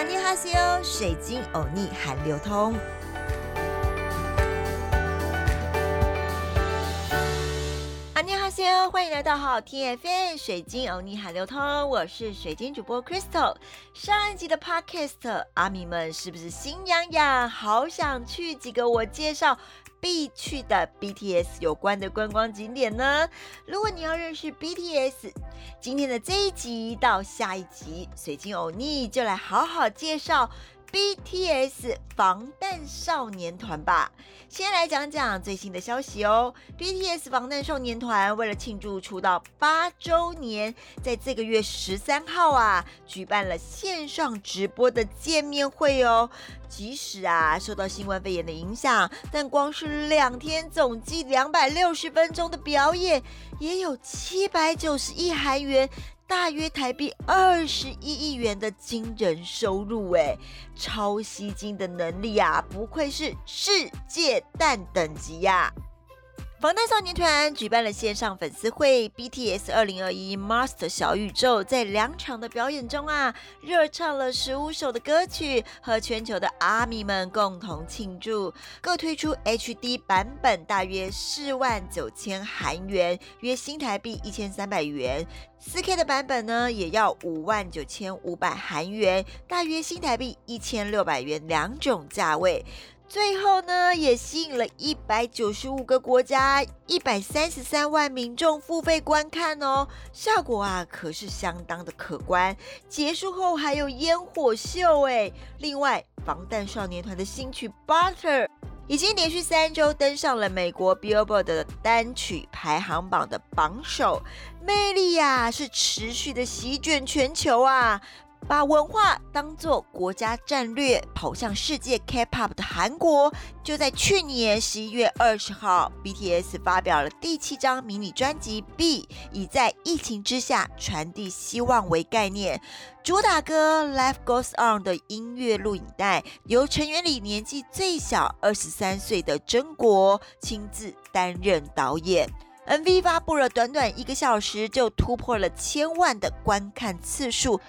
阿尼哈西欧，水晶欧尼海流通。阿尼哈西欧，欢迎来到好听 FM 水晶欧尼海流通，我是水晶主播 Crystal。上一集的 Podcast，阿米们是不是心痒痒，好想去几个我介绍？必去的 BTS 有关的观光景点呢？如果你要认识 BTS，今天的这一集到下一集，水晶欧尼就来好好介绍。BTS 防弹少年团吧，先来讲讲最新的消息哦。BTS 防弹少年团为了庆祝出道八周年，在这个月十三号啊，举办了线上直播的见面会哦。即使啊受到新冠肺炎的影响，但光是两天总计两百六十分钟的表演，也有七百九十亿韩元。大约台币二十一亿元的惊人收入，哎，超吸金的能力啊，不愧是世界蛋等级呀！防弹少年团举办了线上粉丝会，BTS 二零二一 Master 小宇宙在两场的表演中啊，热唱了十五首的歌曲，和全球的阿米们共同庆祝。各推出 HD 版本，大约四万九千韩元，约新台币一千三百元；4K 的版本呢，也要五万九千五百韩元，大约新台币一千六百元两种价位。最后呢，也吸引了一百九十五个国家、一百三十三万民众付费观看哦，效果啊可是相当的可观。结束后还有烟火秀哎，另外防弹少年团的新曲《Butter》已经连续三周登上了美国 Billboard 的单曲排行榜的榜首，魅力呀是持续的席卷全球啊。把文化当作国家战略，跑向世界 K-pop 的韩国，就在去年十一月二十号，BTS 发表了第七张迷你专辑《B》，以在疫情之下传递希望为概念，主打歌《Life Goes On》的音乐录影带，由成员里年纪最小二十三岁的真国亲自担任导演。MV 发布了短短一个小时，就突破了千万的观看次数。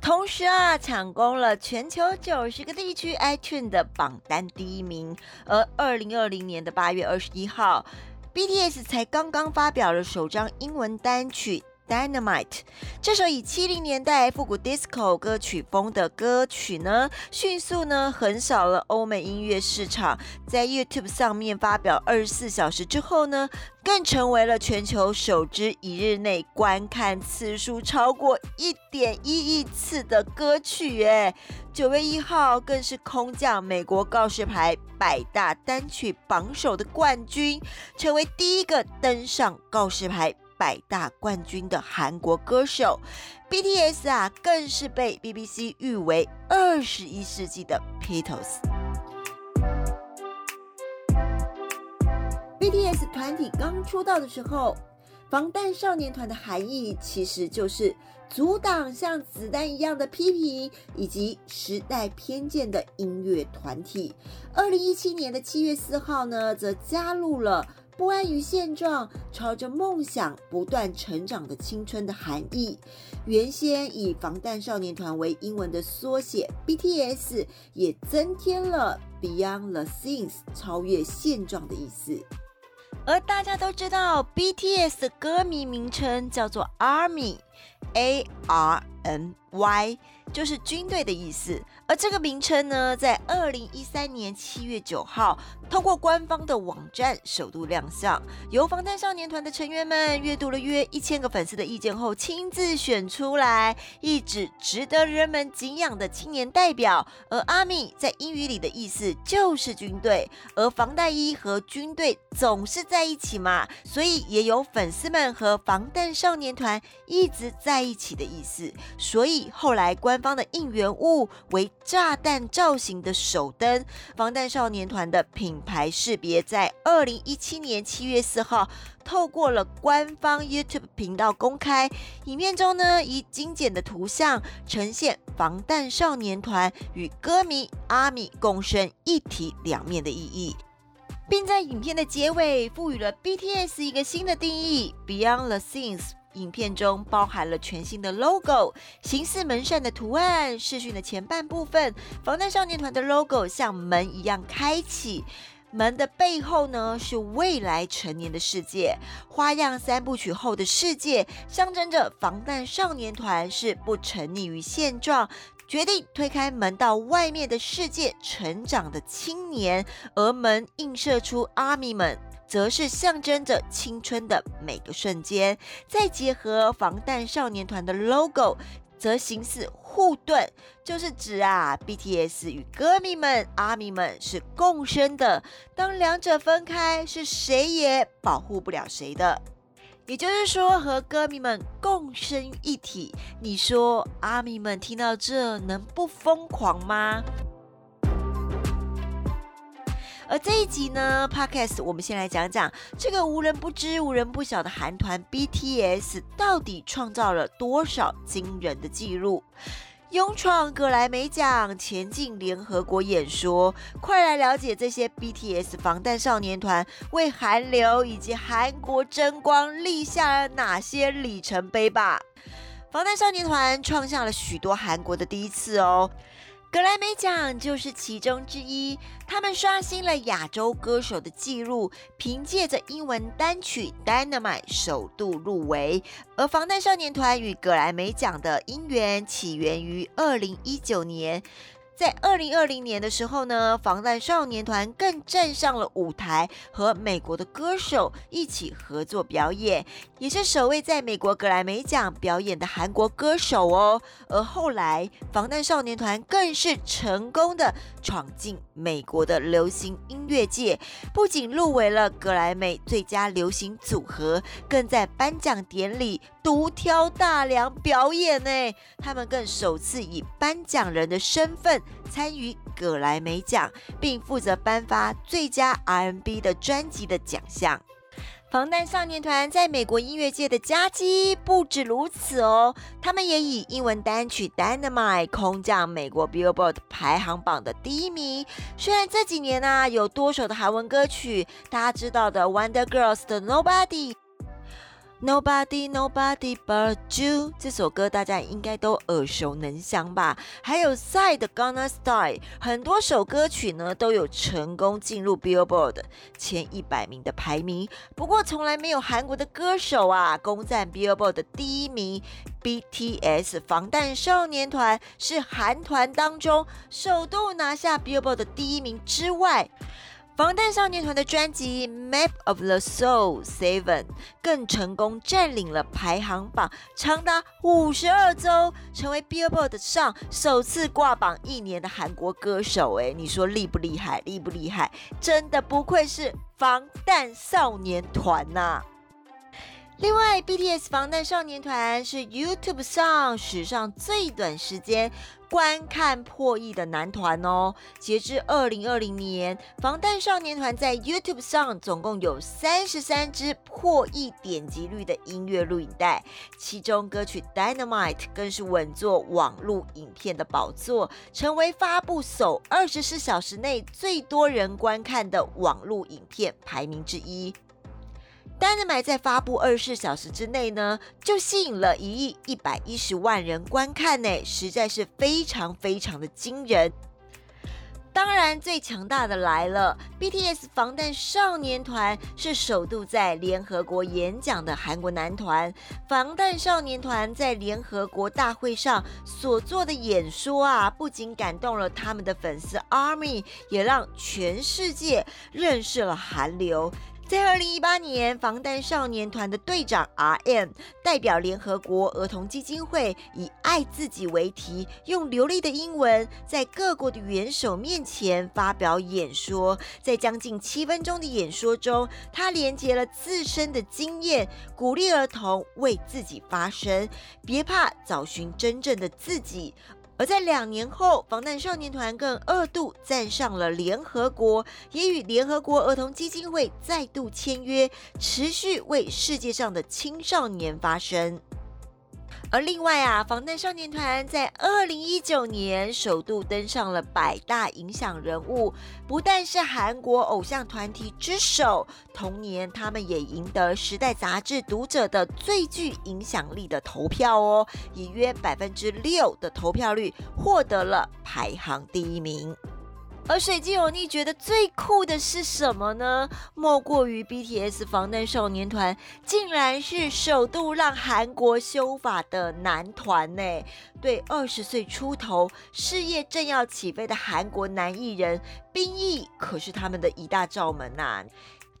同时啊，抢攻了全球九十个地区 iTunes 的榜单第一名。而二零二零年的八月二十一号，BTS 才刚刚发表了首张英文单曲。Dynamite 这首以七零年代复古 disco 歌曲风的歌曲呢，迅速呢横扫了欧美音乐市场，在 YouTube 上面发表二十四小时之后呢，更成为了全球首支一日内观看次数超过一点一亿次的歌曲。哎，九月一号更是空降美国告示牌百大单曲榜首的冠军，成为第一个登上告示牌。百大冠军的韩国歌手 BTS 啊，更是被 BBC 誉为二十一世纪的 Beatles。BTS 团体刚出道的时候，防弹少年团的含义其实就是阻挡像子弹一样的批评以及时代偏见的音乐团体。二零一七年的七月四号呢，则加入了。不安于现状，朝着梦想不断成长的青春的含义。原先以防弹少年团为英文的缩写 BTS，也增添了 Beyond the Scenes 超越现状的意思。而大家都知道，BTS 的歌迷名称叫做 Army，A R N Y。就是军队的意思，而这个名称呢，在二零一三年七月九号，通过官方的网站首度亮相。由防弹少年团的成员们阅读了约一千个粉丝的意见后，亲自选出来一指值得人们敬仰的青年代表。而阿米在英语里的意思就是军队，而防弹衣和军队总是在一起嘛，所以也有粉丝们和防弹少年团一直在一起的意思。所以后来官方的应援物为炸弹造型的手灯，防弹少年团的品牌识别在二零一七年七月四号透过了官方 YouTube 频道公开影片中呢，以精简的图像呈现防弹少年团与歌迷阿米共生一体两面的意义，并在影片的结尾赋予了 BTS 一个新的定义：Beyond the Scenes。影片中包含了全新的 logo、形似门扇的图案。视讯的前半部分，防弹少年团的 logo 像门一样开启。门的背后呢，是未来成年的世界。花样三部曲后的世界，象征着防弹少年团是不沉溺于现状，决定推开门到外面的世界成长的青年。而门映射出阿米们，则是象征着青春的每个瞬间。再结合防弹少年团的 logo。则形似护盾，就是指啊，BTS 与歌迷们、阿迷们是共生的。当两者分开，是谁也保护不了谁的。也就是说，和歌迷们共生一体。你说阿迷们听到这能不疯狂吗？而这一集呢，Podcast 我们先来讲讲这个无人不知、无人不晓的韩团 BTS 到底创造了多少惊人的记录，勇闯格莱美奖，前进联合国演说。快来了解这些 BTS 防弹少年团为韩流以及韩国争光立下了哪些里程碑吧！防弹少年团创下了许多韩国的第一次哦。格莱美奖就是其中之一，他们刷新了亚洲歌手的记录，凭借着英文单曲《Dynamite》首度入围。而防弹少年团与格莱美奖的因缘起源于二零一九年。在二零二零年的时候呢，防弹少年团更站上了舞台，和美国的歌手一起合作表演，也是首位在美国格莱美奖表演的韩国歌手哦。而后来，防弹少年团更是成功的闯进美国的流行音乐界，不仅入围了格莱美最佳流行组合，更在颁奖典礼独挑大梁表演呢。他们更首次以颁奖人的身份。参与葛莱美奖，并负责颁发最佳 R&B 的专辑的奖项。防弹少年团在美国音乐界的佳绩不止如此哦，他们也以英文单曲《Dynamite》空降美国 Billboard 排行榜的第一名。虽然这几年呢有多首的韩文歌曲，大家知道的 Wonder Girls 的 Nobody。Nobody, nobody but you 这首歌大家应该都耳熟能详吧？还有 Side Gonna Style，很多首歌曲呢都有成功进入 Billboard 前一百名的排名。不过从来没有韩国的歌手啊攻占 Billboard 的第一名。BTS 防弹少年团是韩团当中首度拿下 Billboard 的第一名之外。防弹少年团的专辑《Map of the Soul Seven》更成功占领了排行榜长达五十二周，成为 Billboard 上首次挂榜一年的韩国歌手。哎，你说厉不厉害？厉不厉害？真的不愧是防弹少年团呐！另外，BTS 防弹少年团是 YouTube 上史上最短时间观看破亿的男团哦。截至二零二零年，防弹少年团在 YouTube 上总共有三十三支破亿点击率的音乐录影带，其中歌曲《Dynamite》更是稳坐网络影片的宝座，成为发布首二十四小时内最多人观看的网络影片排名之一。《Dynamite》在发布二十四小时之内呢，就吸引了一亿一百一十万人观看呢，实在是非常非常的惊人。当然，最强大的来了，BTS 防弹少年团是首度在联合国演讲的韩国男团。防弹少年团在联合国大会上所做的演说啊，不仅感动了他们的粉丝 ARMY，也让全世界认识了韩流。在二零一八年，防弹少年团的队长 R.M 代表联合国儿童基金会，以“爱自己”为题，用流利的英文在各国的元首面前发表演说。在将近七分钟的演说中，他连接了自身的经验，鼓励儿童为自己发声，别怕找寻真正的自己。而在两年后，防弹少年团更二度站上了联合国，也与联合国儿童基金会再度签约，持续为世界上的青少年发声。而另外啊，防弹少年团在二零一九年首度登上了百大影响人物，不但是韩国偶像团体之首，同年他们也赢得《时代》杂志读者的最具影响力的投票哦，以约百分之六的投票率获得了排行第一名。而水晶有你觉得最酷的是什么呢？莫过于 BTS 防弹少年团竟然是首度让韩国修法的男团呢！对二十岁出头、事业正要起飞的韩国男艺人，兵役可是他们的一大罩门呐。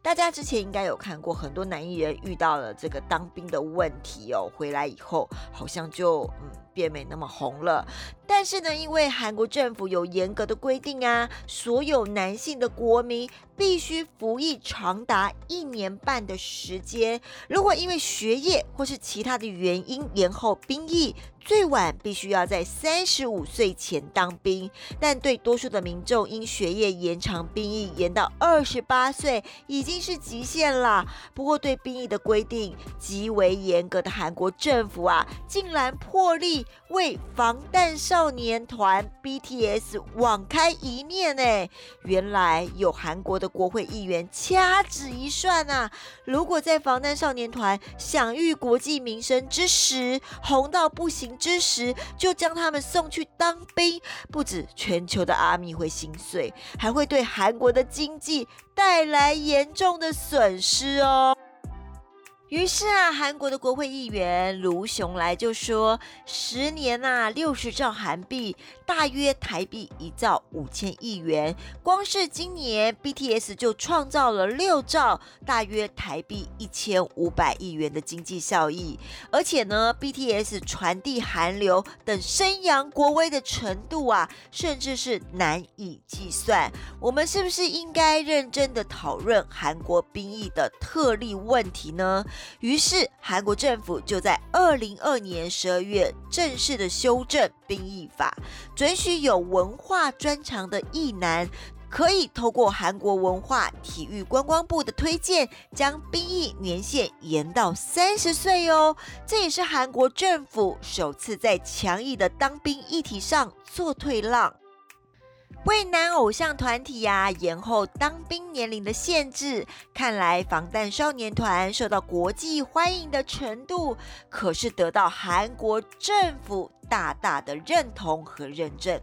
大家之前应该有看过，很多男艺人遇到了这个当兵的问题哦，回来以后好像就嗯变没那么红了。但是呢，因为韩国政府有严格的规定啊，所有男性的国民必须服役长达一年半的时间。如果因为学业或是其他的原因延后兵役，最晚必须要在三十五岁前当兵。但对多数的民众，因学业延长兵役延到二十八岁已经是极限了。不过对兵役的规定极为严格的韩国政府啊，竟然破例为防弹少。年团 BTS 网开一面呢，原来有韩国的国会议员掐指一算啊，如果在防弹少年团享誉国际名声之时，红到不行之时，就将他们送去当兵，不止全球的阿米会心碎，还会对韩国的经济带来严重的损失哦。于是啊，韩国的国会议员卢雄来就说：“十年呐，六十兆韩币，大约台币一兆五千亿元。光是今年，BTS 就创造了六兆，大约台币一千五百亿元的经济效益。而且呢，BTS 传递韩流等宣扬国威的程度啊，甚至是难以计算。我们是不是应该认真的讨论韩国兵役的特例问题呢？”于是，韩国政府就在二零二年十二月正式的修正兵役法，准许有文化专长的艺男可以透过韩国文化体育观光部的推荐，将兵役年限延到三十岁哦。这也是韩国政府首次在强硬的当兵议题上做退让。为男偶像团体呀延后当兵年龄的限制，看来防弹少年团受到国际欢迎的程度，可是得到韩国政府大大的认同和认证。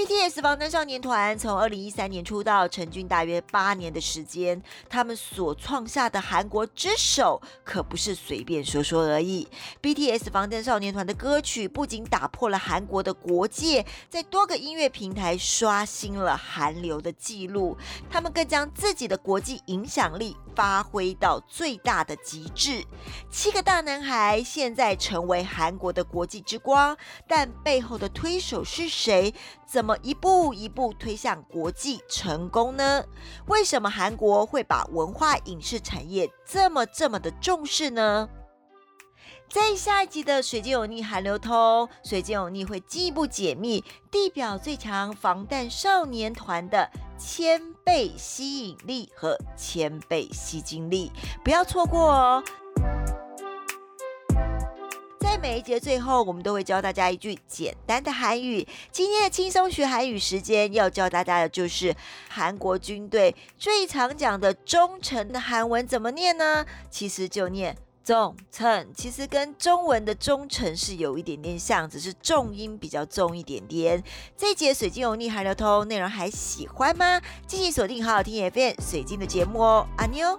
BTS 防弹少年团从二零一三年出道，成军大约八年的时间，他们所创下的韩国之首可不是随便说说而已。BTS 防弹少年团的歌曲不仅打破了韩国的国界，在多个音乐平台刷新了韩流的记录，他们更将自己的国际影响力发挥到最大的极致。七个大男孩现在成为韩国的国际之光，但背后的推手是谁？怎么一步一步推向国际成功呢？为什么韩国会把文化影视产业这么这么的重视呢？在下一集的《水晶有逆韩流通》，水晶有逆会进一步解密地表最强防弹少年团的千倍吸引力和千倍吸金力，不要错过哦！在每一节最后，我们都会教大家一句简单的韩语。今天的轻松学韩语时间，要教大家的就是韩国军队最常讲的忠诚的韩文怎么念呢？其实就念忠诚，其实跟中文的忠诚是有一点点像，只是重音比较重一点点。这一节水晶有逆还流通内容还喜欢吗？继续锁定好好听 FM 水晶的节目哦，阿妞。